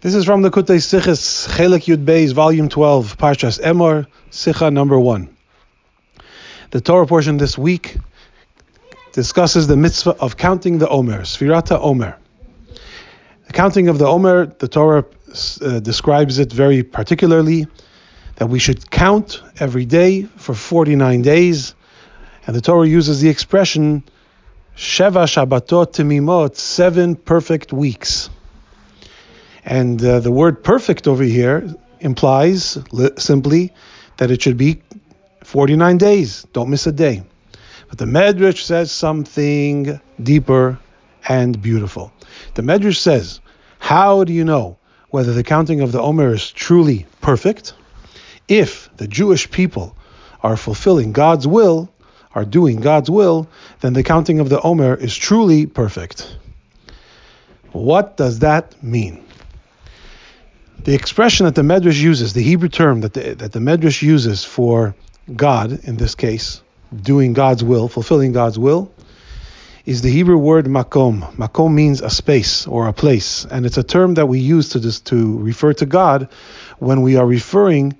This is from the Kutei Sichis, Chelik Yud Beis, Volume 12, Parshas Emor, Sicha number 1. The Torah portion this week discusses the mitzvah of counting the Omer, Sfirata Omer. The counting of the Omer, the Torah uh, describes it very particularly, that we should count every day for 49 days, and the Torah uses the expression Sheva Shabbatot Timimot, seven perfect weeks. And uh, the word perfect over here implies li- simply that it should be 49 days. Don't miss a day. But the Medrash says something deeper and beautiful. The Medrash says, How do you know whether the counting of the Omer is truly perfect? If the Jewish people are fulfilling God's will, are doing God's will, then the counting of the Omer is truly perfect. What does that mean? The expression that the Medrash uses, the Hebrew term that the, that the Medrash uses for God, in this case, doing God's will, fulfilling God's will, is the Hebrew word makom. Makom means a space or a place, and it's a term that we use to just to refer to God when we are referring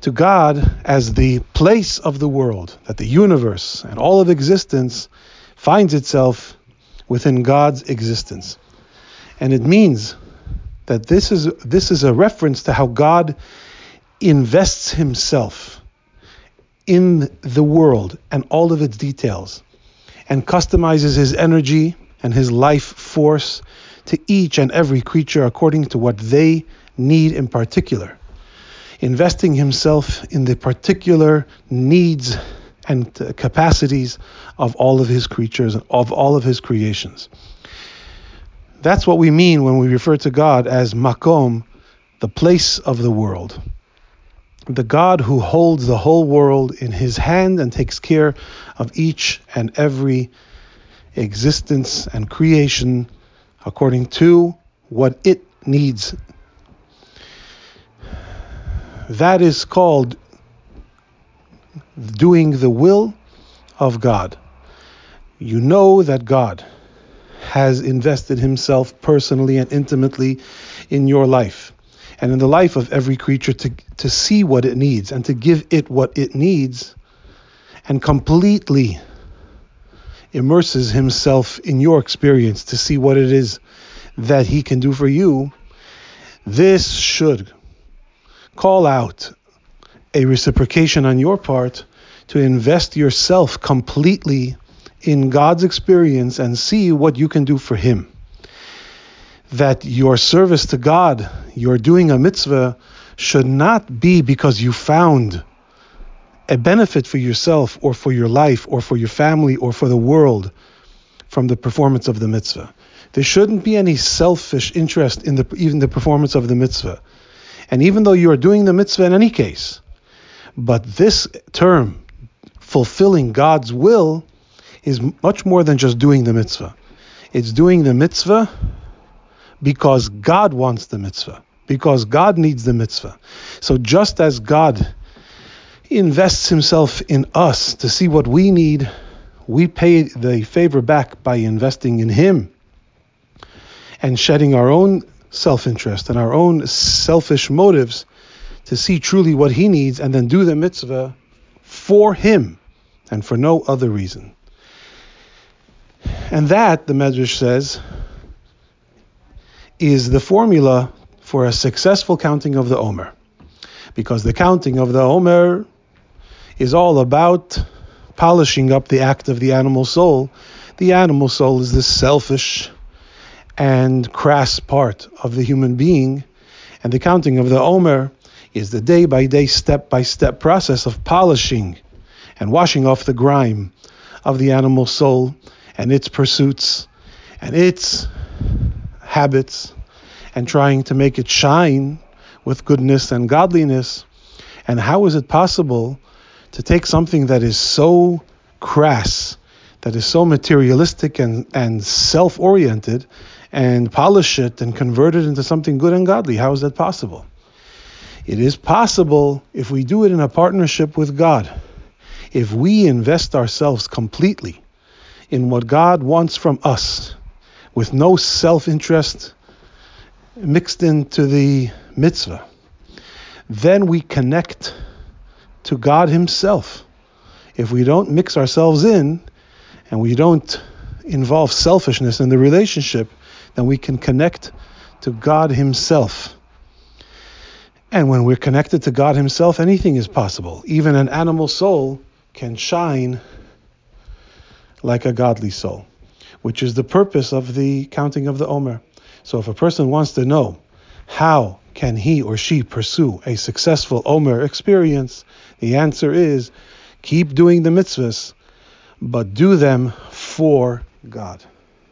to God as the place of the world, that the universe and all of existence finds itself within God's existence. And it means that this is this is a reference to how God invests himself in the world and all of its details and customizes his energy and his life force to each and every creature according to what they need in particular. Investing himself in the particular needs and capacities of all of his creatures of all of his creations that's what we mean when we refer to God as Makom, the place of the world. The God who holds the whole world in his hand and takes care of each and every existence and creation according to what it needs. That is called doing the will of God. You know that God has invested himself personally and intimately in your life and in the life of every creature to, to see what it needs and to give it what it needs and completely immerses himself in your experience to see what it is that he can do for you, this should call out a reciprocation on your part to invest yourself completely in God's experience and see what you can do for Him. That your service to God, your doing a mitzvah, should not be because you found a benefit for yourself or for your life or for your family or for the world from the performance of the mitzvah. There shouldn't be any selfish interest in the, even the performance of the mitzvah. And even though you are doing the mitzvah in any case, but this term, fulfilling God's will, is much more than just doing the mitzvah. It's doing the mitzvah because God wants the mitzvah, because God needs the mitzvah. So just as God invests himself in us to see what we need, we pay the favor back by investing in him and shedding our own self interest and our own selfish motives to see truly what he needs and then do the mitzvah for him and for no other reason. And that, the Medrash says, is the formula for a successful counting of the Omer. Because the counting of the Omer is all about polishing up the act of the animal soul. The animal soul is the selfish and crass part of the human being, and the counting of the Omer is the day by day, step by step process of polishing and washing off the grime of the animal soul and its pursuits and its habits and trying to make it shine with goodness and godliness. And how is it possible to take something that is so crass, that is so materialistic and, and self oriented, and polish it and convert it into something good and godly? How is that possible? It is possible if we do it in a partnership with God. If we invest ourselves completely in what God wants from us with no self interest mixed into the mitzvah, then we connect to God Himself. If we don't mix ourselves in and we don't involve selfishness in the relationship, then we can connect to God Himself. And when we're connected to God Himself, anything is possible. Even an animal soul can shine like a godly soul, which is the purpose of the counting of the Omer. So if a person wants to know how can he or she pursue a successful Omer experience, the answer is keep doing the mitzvahs, but do them for God.